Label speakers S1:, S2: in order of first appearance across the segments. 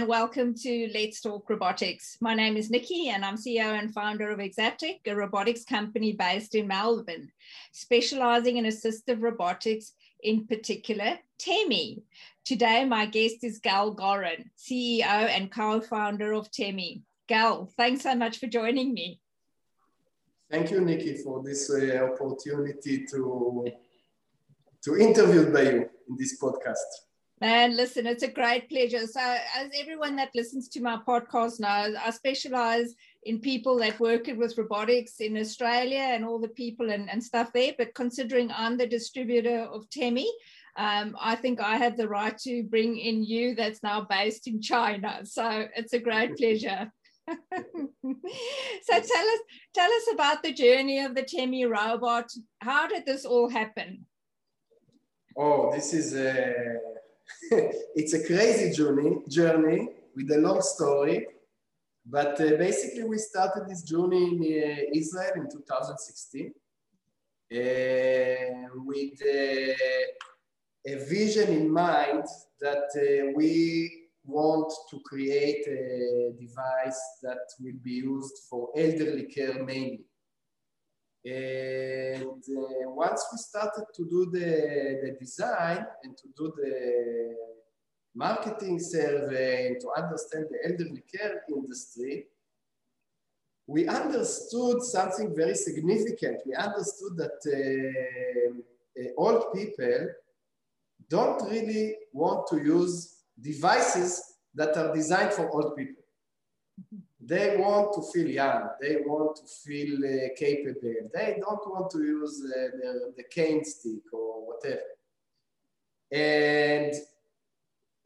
S1: and welcome to Let's Talk Robotics. My name is Nikki and I'm CEO and founder of Exaptec, a robotics company based in Melbourne, specializing in assistive robotics, in particular, TEMI. Today, my guest is Gal Gorin, CEO and co-founder of TEMI. Gal, thanks so much for joining me.
S2: Thank you, Nikki, for this uh, opportunity to, to interview by you in this podcast.
S1: And listen, it's a great pleasure. So, as everyone that listens to my podcast knows, I specialize in people that work with robotics in Australia and all the people and, and stuff there. But considering I'm the distributor of TEMI, um, I think I have the right to bring in you that's now based in China. So, it's a great pleasure. so tell us tell us about the journey of the TEMI robot. How did this all happen?
S2: Oh, this is a it's a crazy journey, journey with a long story. But uh, basically, we started this journey in uh, Israel in 2016 uh, with a vision in mind that uh, we want to create a device that will be used for elderly care mainly. And uh, once we started to do the, the design and to do the marketing survey and to understand the elderly care industry, we understood something very significant. We understood that uh, uh, old people don't really want to use devices that are designed for old people. They want to feel young. They want to feel uh, capable. They don't want to use uh, the, the cane stick or whatever. And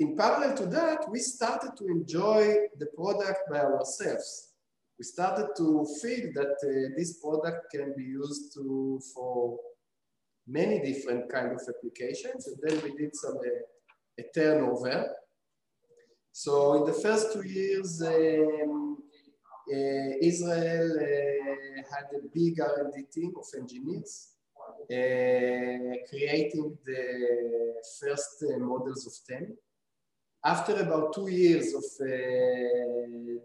S2: in parallel to that, we started to enjoy the product by ourselves. We started to feel that uh, this product can be used to, for many different kind of applications. And then we did some uh, a turnover. So in the first two years, um, Israel uh, had a big R&D team of engineers uh, creating the first models of TEMI. After about two years of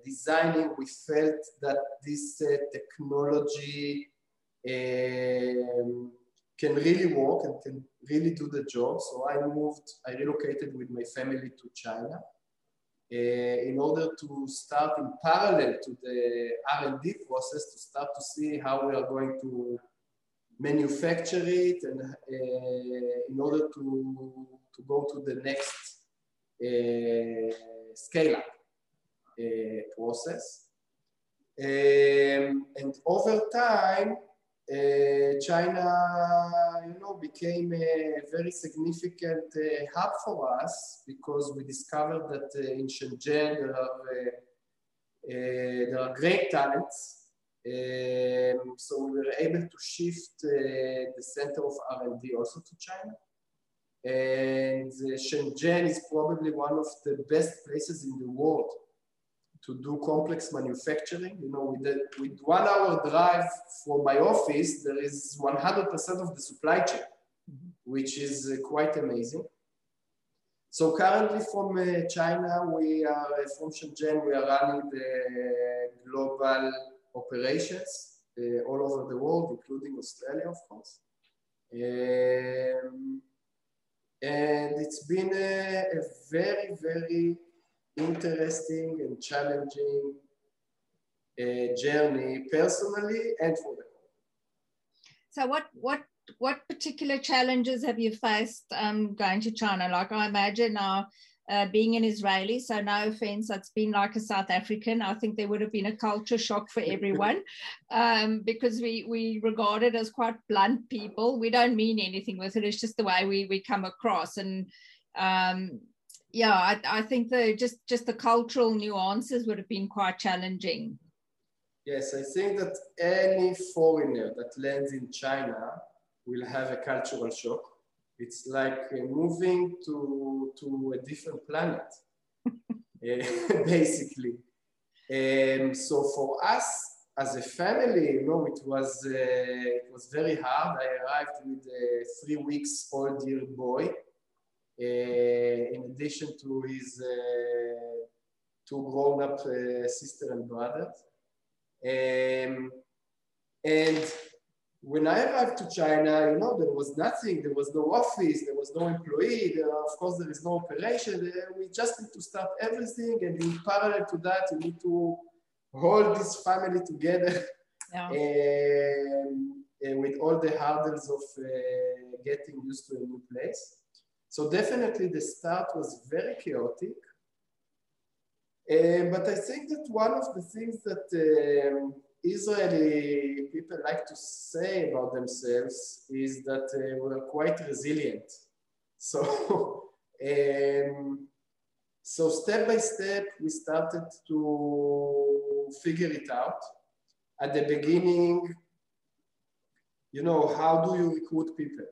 S2: designing, we felt that this technology um, can really work and can really do the job. So I moved, I relocated with my family to China. Uh, in order to start in parallel to the R&D process to start to see how we are going to manufacture it and uh, in order to, to go to the next uh, scale up process. Um, and over time, uh, China, you know, became a very significant uh, hub for us because we discovered that uh, in Shenzhen there are, there are great talents. Um, so we were able to shift the center of R&D also to China. And Shenzhen is probably one of the best places in the world to do complex manufacturing. You know, with, the, with one hour drive from my office, there is 100% of the supply chain, mm-hmm. which is uh, quite amazing. So currently from uh, China, we are, uh, from Shenzhen, we are running the global operations uh, all over the world, including Australia, of course. Um, and it's been a, a very, very interesting and challenging uh, journey personally and for the
S1: so what what what particular challenges have you faced um, going to china like i imagine now uh, being an Israeli, so no offense, that's been like a South African. I think there would have been a culture shock for everyone um, because we we regard it as quite blunt people. We don't mean anything with it. It's just the way we we come across, and um, yeah, I, I think the just just the cultural nuances would have been quite challenging.
S2: Yes, I think that any foreigner that lands in China will have a cultural shock. It's like uh, moving to to a different planet, uh, basically. And so for us as a family, you know, it was uh, it was very hard. I arrived with a three weeks old year boy in addition to his uh, two grown-up uh, sister and brother. Um, and when I arrived to China, you know, there was nothing, there was no office, there was no employee, there, of course, there is no operation. We just need to start everything. And in parallel to that, you need to hold this family together yeah. and, and, with all the hurdles of uh, getting used to a new place. So definitely the start was very chaotic. Uh, but I think that one of the things that um, Israeli people like to say about themselves is that uh, we're quite resilient. So, um, so step by step, we started to figure it out. At the beginning, you know, how do you recruit people?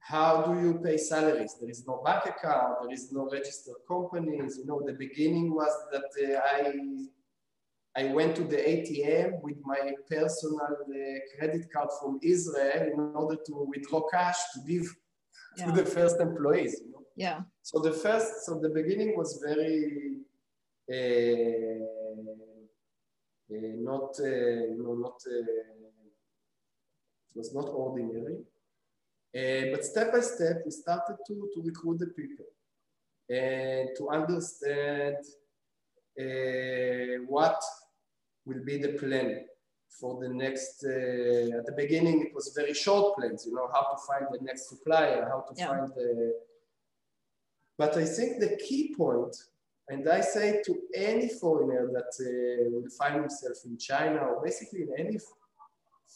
S2: How do you pay salaries? There is no bank account, there is no registered companies. You know, the beginning was that uh, I I went to the ATM with my personal uh, credit card from Israel in order to withdraw cash to give yeah. to the first employees. You know?
S1: Yeah.
S2: So the first, so the beginning was very uh, uh, not, uh, you know, not, uh, it was not ordinary. Uh, but step by step, we started to, to recruit the people and to understand uh, what will be the plan for the next, uh, at the beginning it was very short plans, you know, how to find the next supplier, how to yeah. find the, but I think the key point, and I say to any foreigner that uh, will find himself in China or basically in any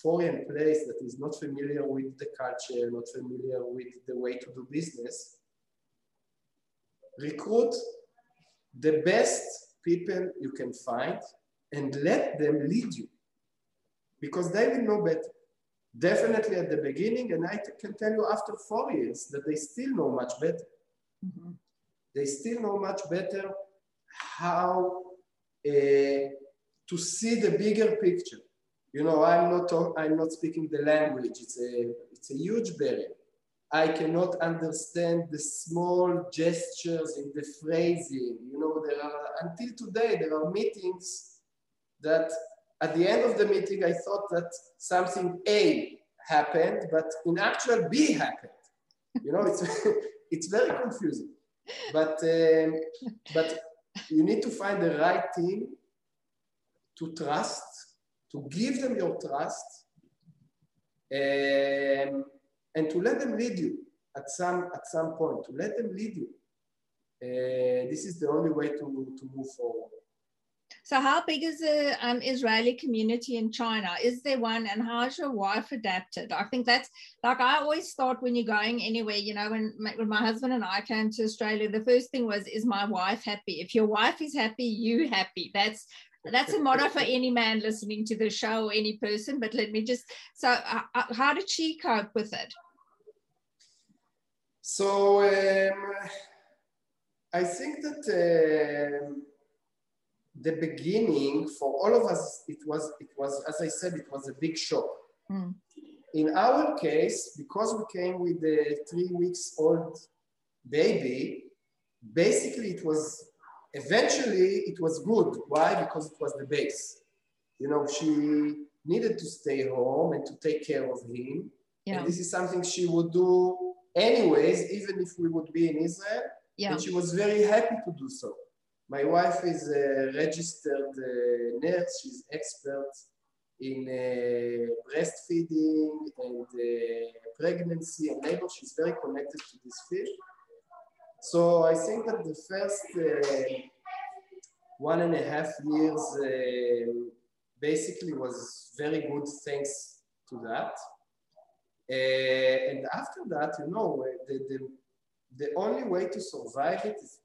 S2: foreign place that is not familiar with the culture, not familiar with the way to do business, recruit the best people you can find and let them lead you because they will know better. Definitely at the beginning, and I can tell you after four years that they still know much better. Mm-hmm. They still know much better how uh, to see the bigger picture. You know, I'm not I'm not speaking the language. It's a it's a huge barrier. I cannot understand the small gestures in the phrasing. You know, there are until today there are meetings that at the end of the meeting, I thought that something A happened, but in actual B happened. You know, it's, it's very confusing. But, um, but you need to find the right team to trust, to give them your trust, um, and to let them lead you at some, at some point, to let them lead you. Uh, this is the only way to, to move forward.
S1: So, how big is the um, Israeli community in China? Is there one, and how's your wife adapted? I think that's like I always thought when you're going anywhere. You know, when my, when my husband and I came to Australia, the first thing was, "Is my wife happy?" If your wife is happy, you happy. That's that's a motto for any man listening to the show or any person. But let me just so, uh, uh how did she cope with it?
S2: So um, I think that. Um, the beginning for all of us it was it was as i said it was a big shock mm. in our case because we came with the three weeks old baby basically it was eventually it was good why because it was the base you know she needed to stay home and to take care of him yeah. and this is something she would do anyways even if we would be in israel yeah. and she was very happy to do so my wife is a registered uh, nurse. She's expert in uh, breastfeeding and uh, pregnancy and labor. She's very connected to this field. So I think that the first uh, one and a half years uh, basically was very good thanks to that. Uh, and after that, you know, the, the, the only way to survive it is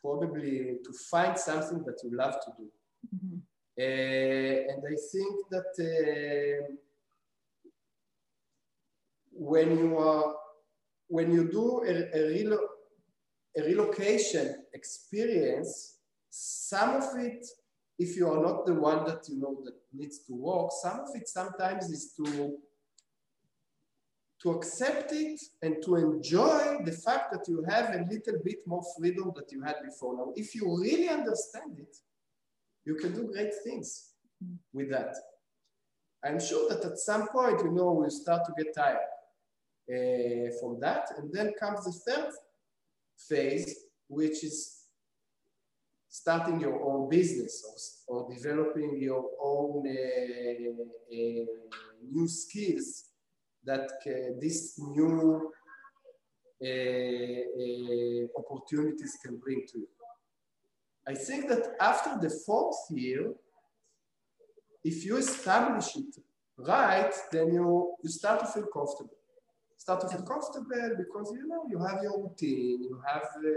S2: probably to find something that you love to do. Mm-hmm. Uh, and I think that uh, when you are when you do a, a, relo- a relocation experience, some of it, if you are not the one that you know that needs to work, some of it sometimes is to to accept it and to enjoy the fact that you have a little bit more freedom that you had before. Now, if you really understand it, you can do great things with that. I'm sure that at some point, you know, we'll start to get tired uh, from that. And then comes the third phase, which is starting your own business or, or developing your own uh, uh, new skills that these new uh, uh, opportunities can bring to you. I think that after the fourth year, if you establish it right, then you, you start to feel comfortable. Start to feel comfortable because you know you have your routine, you have uh,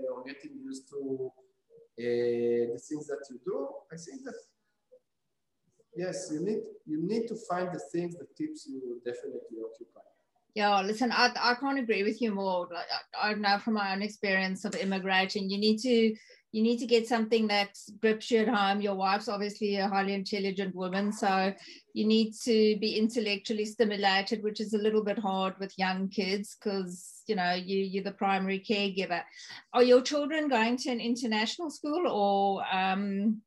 S2: you're getting used to uh, the things that you do. I think that yes, you need you need to find the things that keeps you definitely occupied.
S1: Yeah, listen, I, I can't agree with you more. Like I, I know from my own experience of immigrating, you need to you need to get something that grips you at home. Your wife's obviously a highly intelligent woman, so you need to be intellectually stimulated, which is a little bit hard with young kids because you know you you're the primary caregiver. Are your children going to an international school or um,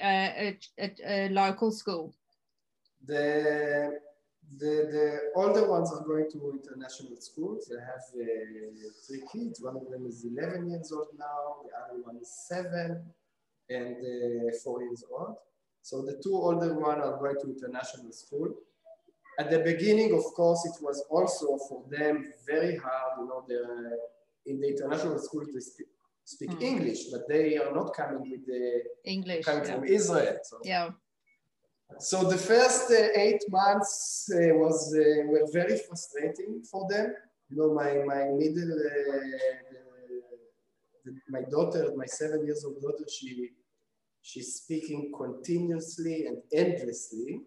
S1: a, a, a local school?
S2: The the, the older ones are going to international schools. They have uh, three kids. One of them is 11 years old now. The other one is seven and uh, four years old. So the two older ones are going to international school. At the beginning, of course, it was also for them very hard. You know, they're in the international school to speak, speak mm. English, but they are not coming with the
S1: English
S2: coming yeah. from Israel.
S1: So. Yeah
S2: so the first uh, eight months uh, was uh, were very frustrating for them. You know, my my middle, my daughter, my seven years old daughter, she she's speaking continuously and endlessly.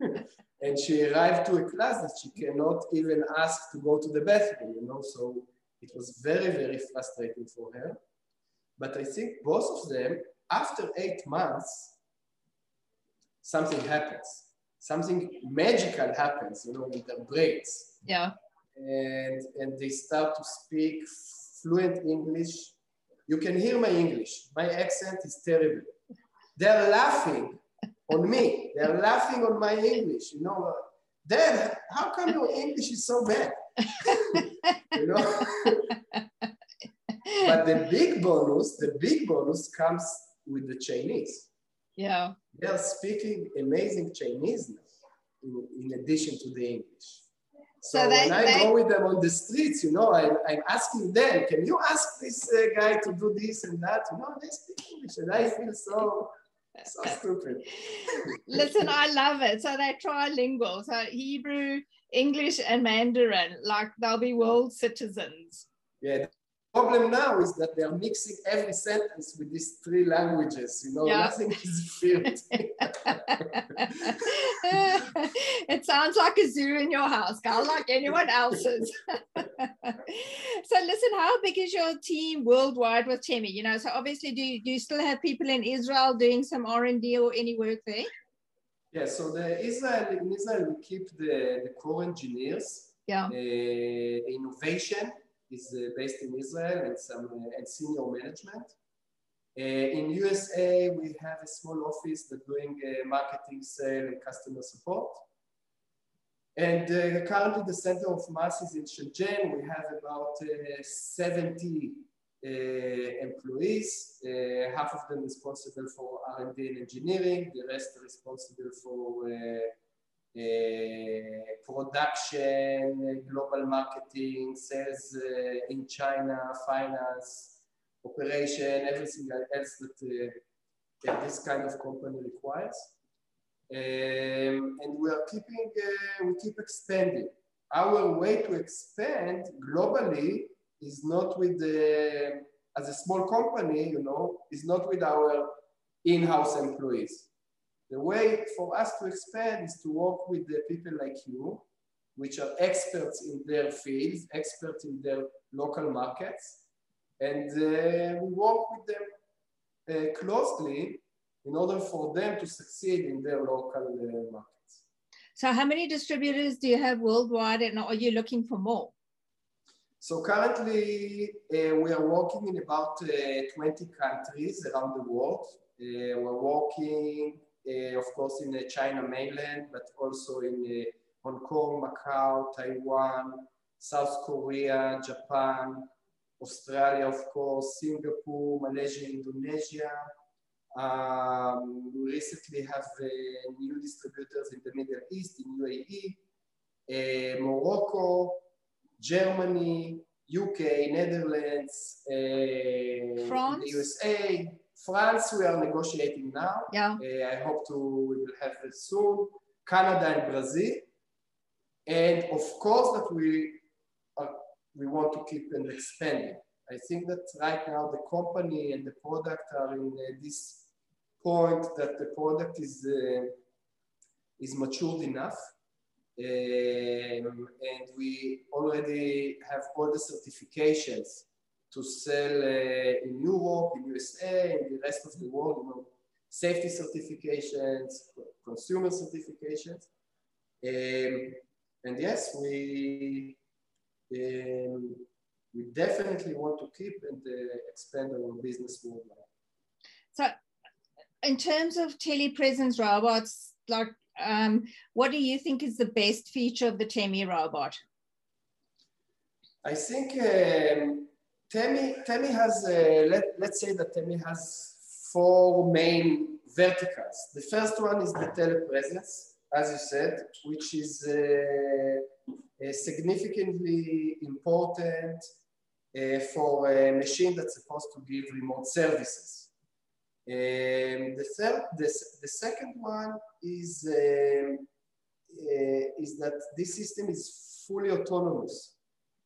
S2: and she arrived to a class that she cannot even ask to go to the bathroom, you know, so it was very, very frustrating for her. But I think both of them, after eight months, something happens. Something magical happens, you know, with their brains.
S1: Yeah.
S2: And and they start to speak fluent English. You can hear my English. My accent is terrible. They're laughing on me. They're laughing on my English. You know, Dad, how come your English is so bad? you know. but the big bonus, the big bonus comes with the Chinese.
S1: Yeah.
S2: They are speaking amazing Chinese now, in, in addition to the English. So, so they, when I they... go with them on the streets, you know, I, I'm asking them, can you ask this uh, guy to do this and that? You know, they speak English and I feel so, so stupid.
S1: Listen, I love it. So they're trilingual. So Hebrew, English, and Mandarin, like they'll be world citizens.
S2: Yeah, problem now is that they are mixing every sentence with these three languages. You know, yeah. nothing is filled.
S1: it sounds like a zoo in your house, Gal, like anyone else's. so, listen, how big is your team worldwide with Temi? You know, so obviously, do you, do you still have people in Israel doing some R and D or any work there?
S2: Yeah, so the Israel in Israel we keep the, the core engineers,
S1: yeah,
S2: uh, innovation is uh, based in Israel and some uh, and senior management. Uh, in USA, we have a small office that doing marketing, sale, and customer support. And currently the center of mass is in Shenzhen. We have about uh, 70 uh, employees, half of them responsible for R&D and engineering, the rest responsible for production, global marketing, sales uh, in China, finance, operation, everything else that, uh, that this kind of company requires. Um, and we are keeping, uh, we keep expanding. Our way to expand globally is not with the, as a small company, you know, is not with our in-house employees. The way for us to expand is to work with the people like you, which are experts in their fields, experts in their local markets, and uh, we work with them uh, closely in order for them to succeed in their local uh, markets.
S1: So, how many distributors do you have worldwide, and are you looking for more?
S2: So currently, uh, we are working in about uh, 20 countries around the world. Uh, we're working, of course, in the China mainland, but also in uh, Hong Kong, Macau, Taiwan, South Korea, Japan, Australia, of course, Singapore, Malaysia, Indonesia. Um, we recently have uh, new distributors in the Middle East, in UAE, Morocco, Germany, UK, Netherlands, uh,
S1: France,
S2: USA, France. We are negotiating now.
S1: Yeah.
S2: Uh, I hope to we will have it soon. Canada and Brazil, and of course that we are, we want to keep and expanding. I think that right now the company and the product are in uh, this point that the product is uh, is matured enough um, and we already have all the certifications to sell uh, in Europe, in USA, in the rest of the world, you know, safety certifications, consumer certifications. Um, and yes, we, um, we definitely want to keep and uh, expand our business worldwide.
S1: So in terms of telepresence robots, like um, what do you think is the best feature of the Temi robot?
S2: I think um, Temi, Temi has, uh, let, let's say that Temi has four main verticals. The first one is the telepresence, as you said, which is uh, significantly important uh, for a machine that's supposed to give remote services. Um, the third, the, the second one is um, uh, is that this system is fully autonomous.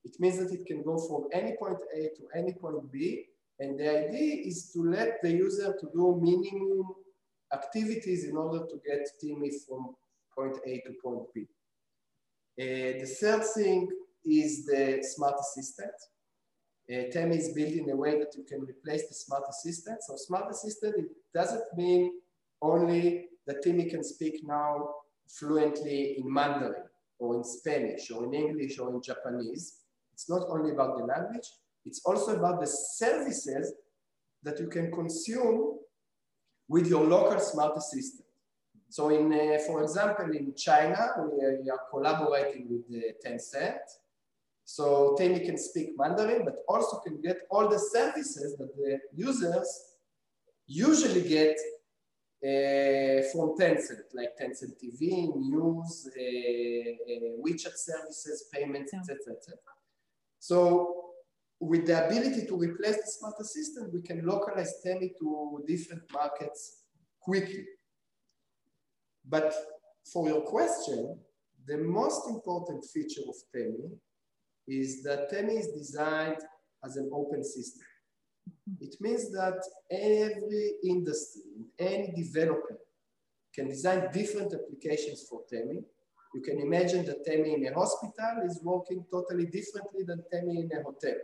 S2: It means that it can go from any point A to any point B, and the idea is to let the user to do minimum activities in order to get Temi from point A to point B. Uh, the third thing is the smart assistant. Uh, is built in a way that you can replace the smart assistant. So smart assistant, it doesn't mean only that Temi can speak now fluently in Mandarin or in Spanish or in English or in Japanese. It's not only about the language, it's also about the services that you can consume with your local smart assistant. So in, uh, for example, in China, we, we are collaborating with uh, Tencent so Temi can speak Mandarin, but also can get all the services that the users usually get uh, from Tencent, like Tencent TV, news, uh, uh, WeChat services, payments, etc., yeah. etc. Et so with the ability to replace the smart assistant, we can localize Temi to different markets quickly. But for your question, the most important feature of Temi is that Temi is designed as an open system. Mm-hmm. It means that every industry, any developer can design different applications for Temi. You can imagine that Temi in a hospital is working totally differently than Temi in a hotel,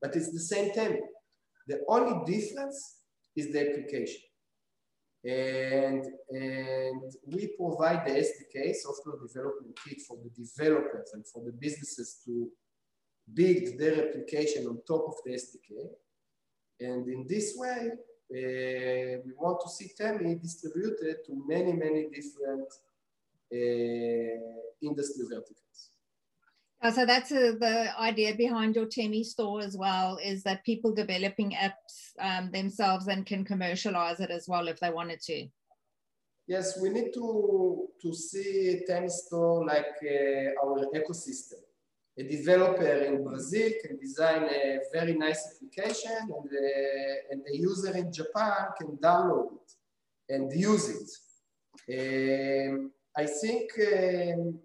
S2: but it's the same Temi. The only difference is the application. And, and we provide the SDK, software development kit for the developers and for the businesses to build their application on top of the SDK. And in this way, uh, we want to see Temi distributed to many, many different industry verticals.
S1: Oh, so that's a, the idea behind your Temi store as well, is that people developing apps um, themselves and can commercialize it as well if they wanted to.
S2: Yes, we need to, to see Temi store like uh, our ecosystem a developer in Brazil can design a very nice application and the, and the user in Japan can download it and use it. Um, I think, um,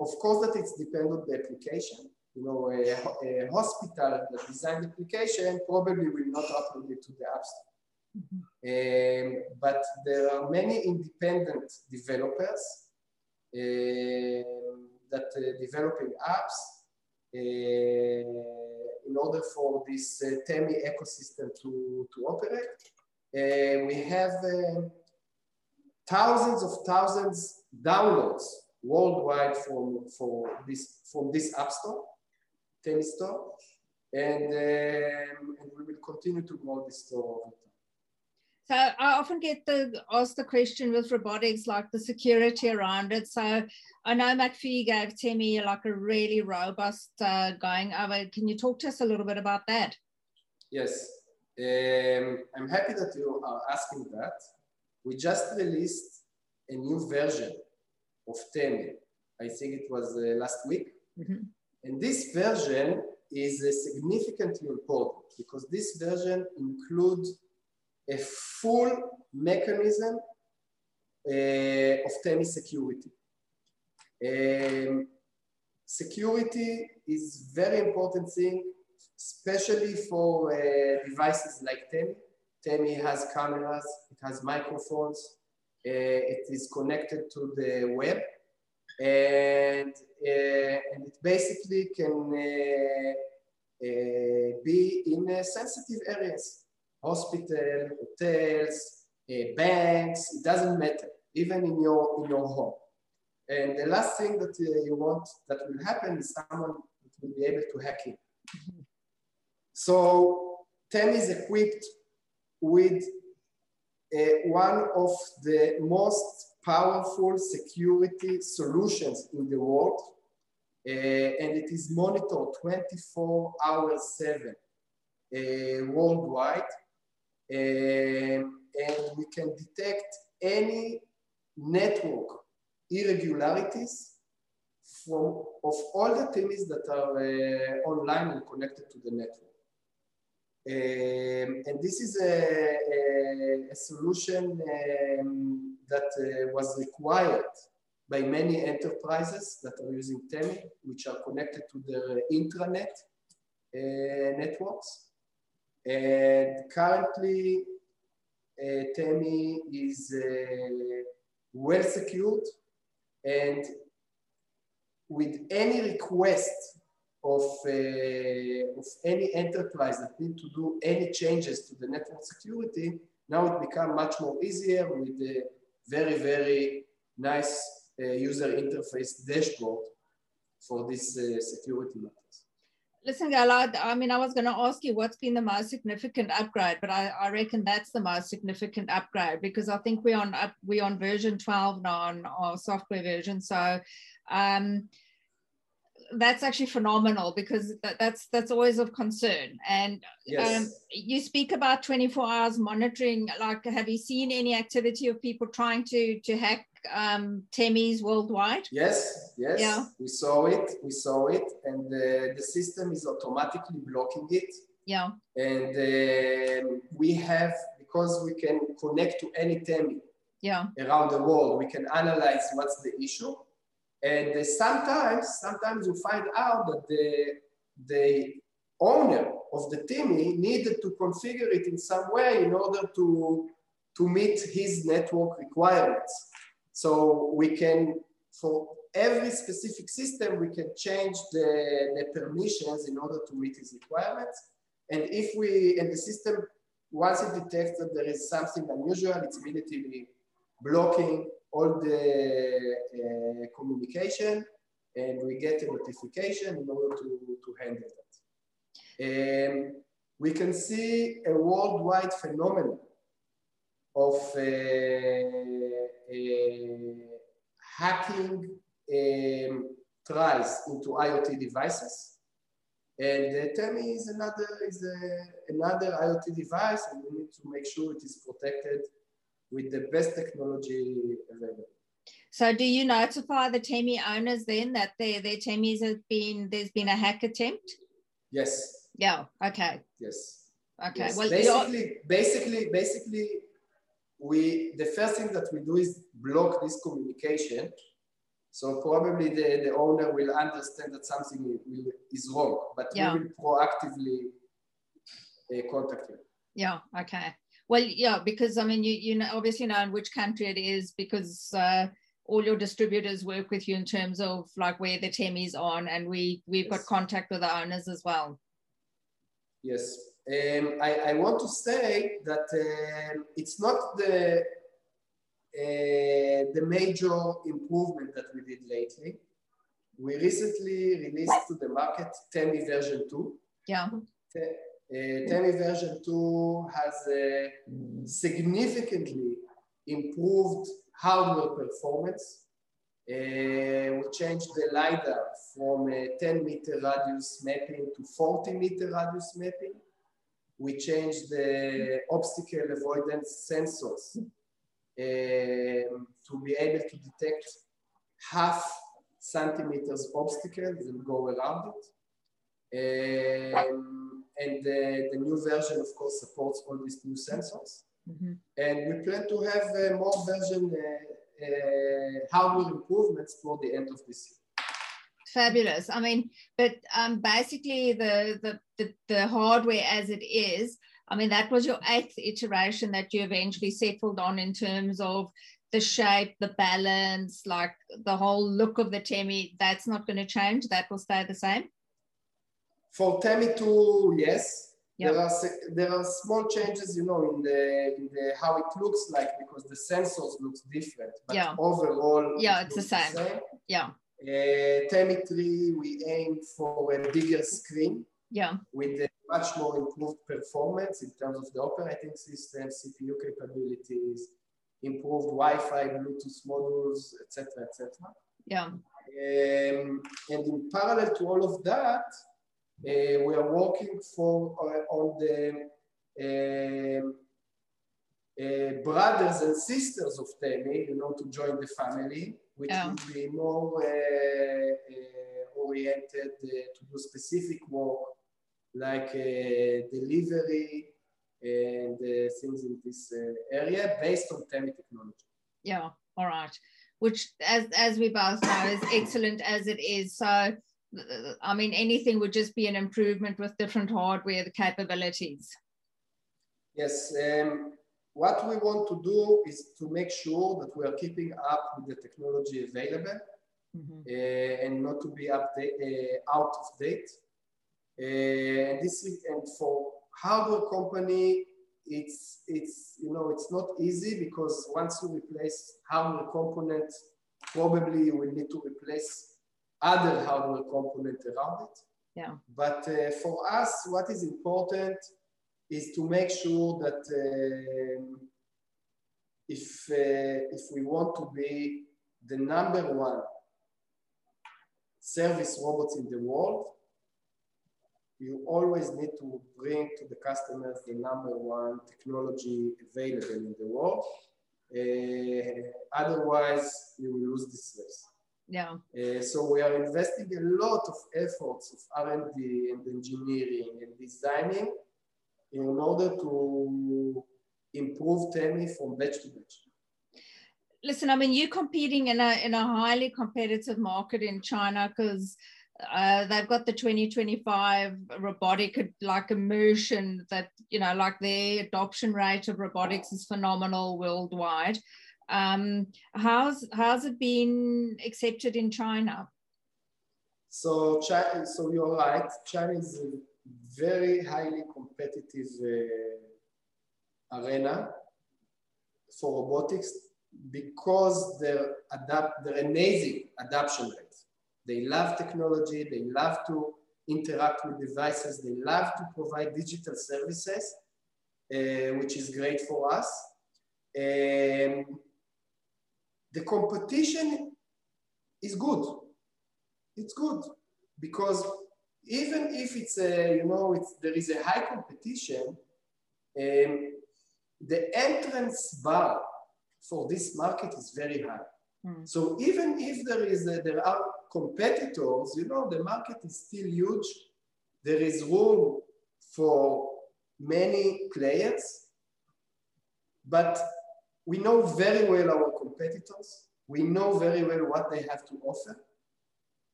S2: of course, that it's dependent on the application. You know, a, a hospital that designed the application probably will not upload it to the App Store. Mm -hmm. um, but there are many independent developers um, that uh, developing apps uh, in order for this uh, Temi ecosystem to, to operate. we have thousands of thousands downloads worldwide from, for this, from this app store, Temi store, and, um, and we will continue to grow this store over time.
S1: So I often get the asked the question with robotics, like the security around it. So I know McAfee gave Temi like a really robust uh, going over. Can you talk to us a little bit about that?
S2: Yes, um, I'm happy that you are asking that. We just released a new version of Temi. I think it was uh, last week. Mm -hmm. And this version is uh, significantly important because this version includes a full mechanism uh, of Temi security. Um, security is very important thing, especially for uh, devices like Temi. Temi has cameras, it has microphones, uh, it is connected to the web, and, uh, and it basically can uh, be in sensitive areas hospital, hotels, banks, it doesn't matter, even in your, in your home. And the last thing that you want that will happen is someone will be able to hack it. So TEM is equipped with uh, one of the most powerful security solutions in the world. Uh, and it is monitored 24 hours 7 uh, worldwide um, and we can detect any network irregularities from of all the things that are uh, online and connected to the network. Um, and this is a, a, a solution um, that uh, was required by many enterprises that are using Temi, which are connected to their intranet uh, networks. And currently, uh, Temi is uh, well secured and with any request of, uh, of any enterprise that need to do any changes to the network security, now it become much more easier with a very, very nice uh, user interface dashboard for this uh, security matters.
S1: Listen, Galad, I mean, I was going to ask you what's been the most significant upgrade, but I, I reckon that's the most significant upgrade because I think we're on we're on version 12 now on our software version. So um, that's actually phenomenal because that, that's that's always of concern. And yes. um, you speak about 24 hours monitoring. Like, have you seen any activity of people trying to to hack um, Temis worldwide?
S2: Yes, yes. Yeah. We saw it. We saw it, and uh, the system is automatically blocking it.
S1: Yeah.
S2: And uh, we have because we can connect to any Temi.
S1: Yeah.
S2: Around the world, we can analyze what's the issue, and sometimes, sometimes you find out that the the owner of the Temi needed to configure it in some way in order to to meet his network requirements. So we can, for every specific system, we can change the, the permissions in order to meet his requirements. And if we, and the system, once it detects that there is something unusual, it's immediately blocking all the uh, communication and we get a notification in order to, to handle that. Um, we can see a worldwide phenomenon of uh, uh, hacking um, tries into IoT devices. And the Temi is another is a, another IoT device, and we need to make sure it is protected with the best technology available.
S1: So, do you notify the Temi owners then that their their Temis have been there's been a hack attempt?
S2: Yes.
S1: Yeah. Okay.
S2: Yes.
S1: Okay.
S2: Yes.
S1: Well,
S2: basically, basically, basically, we the first thing that we do is block this communication. So probably the, the owner will understand that something will, is wrong, but yeah. we will proactively uh, contact him.
S1: Yeah. Okay. Well, yeah, because I mean, you you know obviously know in which country it is because uh, all your distributors work with you in terms of like where the Temi's on, and we we've yes. got contact with the owners as well.
S2: Yes, um, I, I, want to say that um, it's not the uh, the major improvement that we did lately. We recently released to the market Temi version 2.
S1: Yeah.
S2: Uh, version 2 has uh, significantly improved hardware performance. Uh, we changed the LiDAR from a 10 meter radius mapping to 40 meter radius mapping. We changed the obstacle avoidance sensors um, to be able to detect half centimeters obstacles and go around it. Um, and the, the, new version, of course, supports all these new sensors. Mm -hmm. And we plan to have uh, more version uh, uh, hardware improvements for the end of this year.
S1: Fabulous. I mean, but um, basically the, the, the, the hardware as it is, I mean, that was your eighth iteration that you eventually settled on in terms of the shape, the balance, like the whole look of the Temi. That's not going to change. That will stay the same.
S2: For Temi 2, yes. Yep. There are there are small changes, you know, in the in the how it looks like because the sensors looks different. But
S1: yeah.
S2: overall,
S1: yeah, it it's the same. the same. Yeah.
S2: Uh, Temi 3, we aim for a bigger screen.
S1: Yeah.
S2: With a much more improved performance in terms of the operating system, CPU capabilities, improved Wi-Fi, Bluetooth modules, etc., etc.
S1: Yeah.
S2: Um, and in parallel to all of that, Uh, we are working for uh, on the um, uh, brothers and sisters of Temi, you know, to join the family, which oh. will be more uh, uh, oriented to do specific work like delivery and things in this area based on Temi technology.
S1: Yeah, all right. Which, as as we both know, is excellent as it is. So I mean, anything would just be an improvement with different hardware capabilities.
S2: Yes, um, what we want to do is to make sure that we are keeping up with the technology available mm -hmm. uh, and not to be update, uh, out of date. Uh, and this is, and for hardware company, it's it's you know it's not easy because once you replace hardware component, probably you will need to replace other hardware component around it.
S1: Yeah.
S2: But uh, for us, what is important is to make sure that uh, if, uh, if we want to be the number one service robots in the world, you always need to bring to the customers the number one technology available in the world. Uh, otherwise, you will lose this race.
S1: Yeah.
S2: Uh, so we are investing a lot of efforts of R&D and engineering and designing in order to improve Temi from batch to batch.
S1: Listen, I mean, you're competing in a in a highly competitive market in China because uh, they've got the 2025 robotic like immersion that you know like their adoption rate of robotics is phenomenal worldwide um, how's how's it been accepted in China?
S2: So China, so you're right. China is a very highly competitive uh, arena for robotics because they're adapt they're amazing adoption rates. They love technology. They love to interact with devices. They love to provide digital services, uh, which is great for us. Um, the competition is good. It's good because even if it's a, you know, it's, there is a high competition, um, the entrance bar for this market is very high. Mm. So even if there is a, there are competitors, you know, the market is still huge. There is room for many players, but we know very well our competitors. We know very well what they have to offer.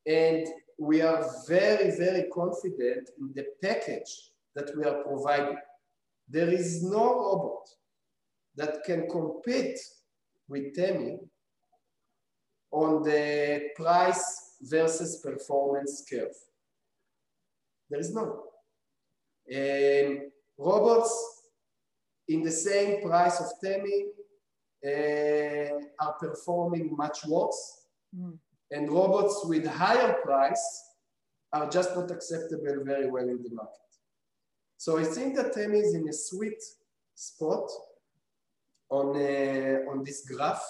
S2: And we are very, very confident in the package that we are providing. There is no robot that can compete with Temi on the price versus performance curve. There is none. And robots in the same price of Temi uh, are performing much worse. Mm. And robots with higher price are just not acceptable very well in the market. So I think that Temi is in a sweet spot on, uh, on this graph.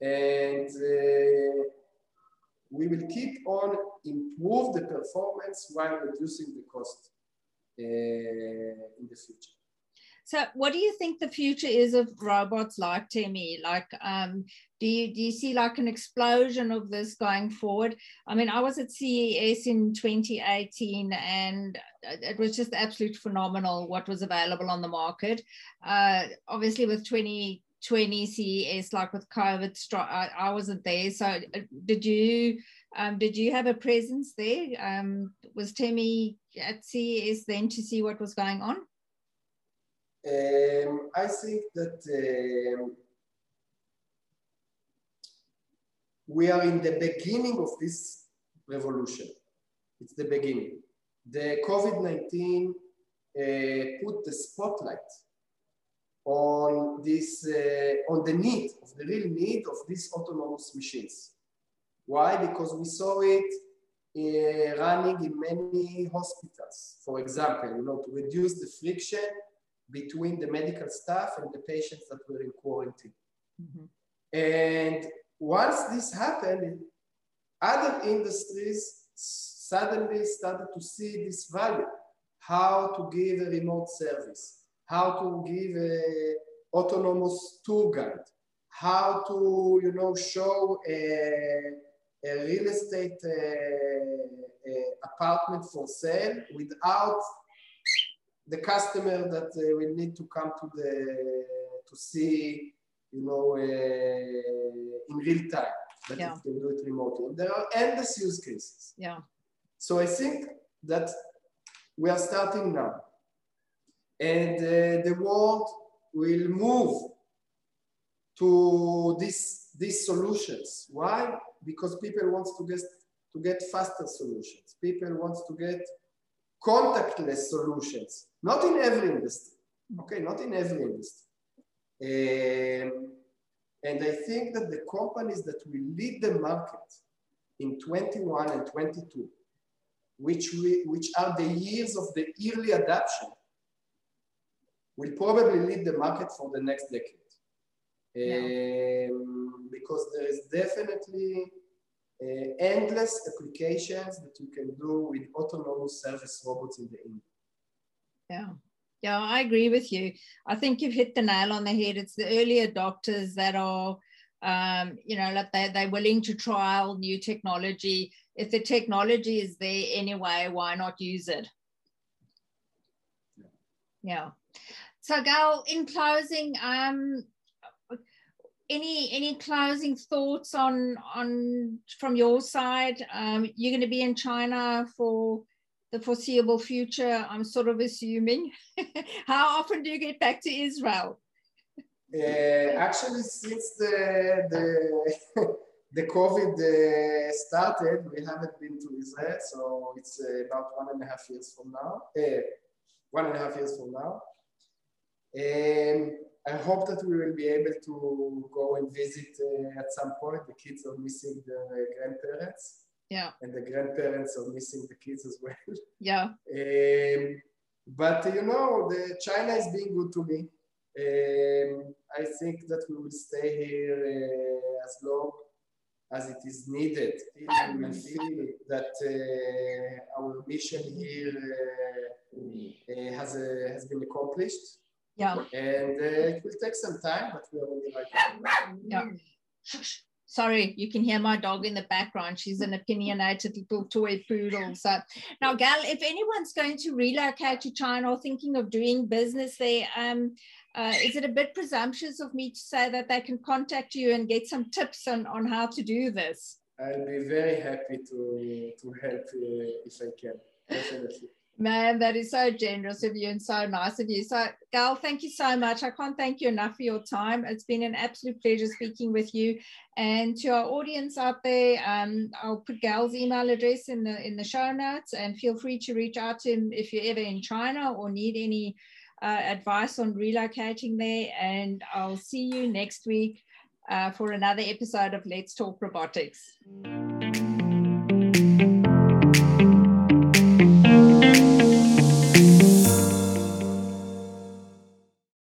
S2: And uh, we will keep on improve the performance while reducing the cost uh, in the future.
S1: So, what do you think the future is of robots like Temi? Like, um, do you do you see like an explosion of this going forward? I mean, I was at CES in 2018, and it was just absolutely phenomenal what was available on the market. Uh, obviously, with 2020 CES, like with COVID, I, I wasn't there. So, uh, did you um, did you have a presence there? Um, was Temi at CES then to see what was going on?
S2: Um, I think that um, we are in the beginning of this revolution. It's the beginning. The COVID-19 uh, put the spotlight on this, uh, on the need, of the real need of these autonomous machines. Why? Because we saw it uh, running in many hospitals. For example, you know, to reduce the friction between the medical staff and the patients that were in quarantine. Mm-hmm. And once this happened, other industries suddenly started to see this value, how to give a remote service, how to give a autonomous tour guide, how to, you know, show a, a real estate uh, apartment for sale without the customer that uh, will need to come to the to see, you know, uh, in real time, that yeah. can do it remotely. And there are endless use cases.
S1: Yeah.
S2: So I think that we are starting now, and uh, the world will move to these these solutions. Why? Because people want to get to get faster solutions. People want to get contactless solutions, not in every industry, okay, not in every industry. Um, and I think that the companies that will lead the market in 21 and 22, which, we, which are the years of the early adoption, will probably lead the market for the next decade. Yeah. Um, because there is definitely endless applications that you can do with autonomous service robots in the end.
S1: Yeah. Yeah, I agree with you. I think you've hit the nail on the head. It's the early adopters that are, um, you know, like they, they're willing to trial new technology. If the technology is there anyway, why not use it? Yeah. yeah. So, Gal, in closing, um, any any closing thoughts on on from your side? Um, you're going to be in China for the foreseeable future. I'm sort of assuming. How often do you get back to Israel?
S2: Uh, actually, since the the the COVID uh, started, we haven't been to Israel, so it's uh, about one and a half years from now. Uh, one and a half years from now. Um, I hope that we will be able to go and visit uh, at some point. The kids are missing their grandparents.
S1: Yeah.
S2: And the grandparents are missing the kids as well.
S1: Yeah.
S2: Um, but you know, the China is being good to me. Um, I think that we will stay here uh, as long as it is needed. we feel that uh, our mission here uh, uh has, uh, has been accomplished.
S1: Yeah.
S2: And uh, it will take some time, but we're on the right.
S1: Yeah. Sorry, you can hear my dog in the background. She's an opinionated little toy poodle. So now, Gal, if anyone's going to relocate to China or thinking of doing business there, um, uh, is it a bit presumptuous of me to say that they can contact you and get some tips on, on how to do this?
S2: I'll be very happy to, to help uh, if I can, definitely.
S1: Man, that is so generous of you and so nice of you. So, Gal, thank you so much. I can't thank you enough for your time. It's been an absolute pleasure speaking with you. And to our audience out there, um, I'll put Gal's email address in the in the show notes, and feel free to reach out to him if you're ever in China or need any uh, advice on relocating there. And I'll see you next week uh, for another episode of Let's Talk Robotics.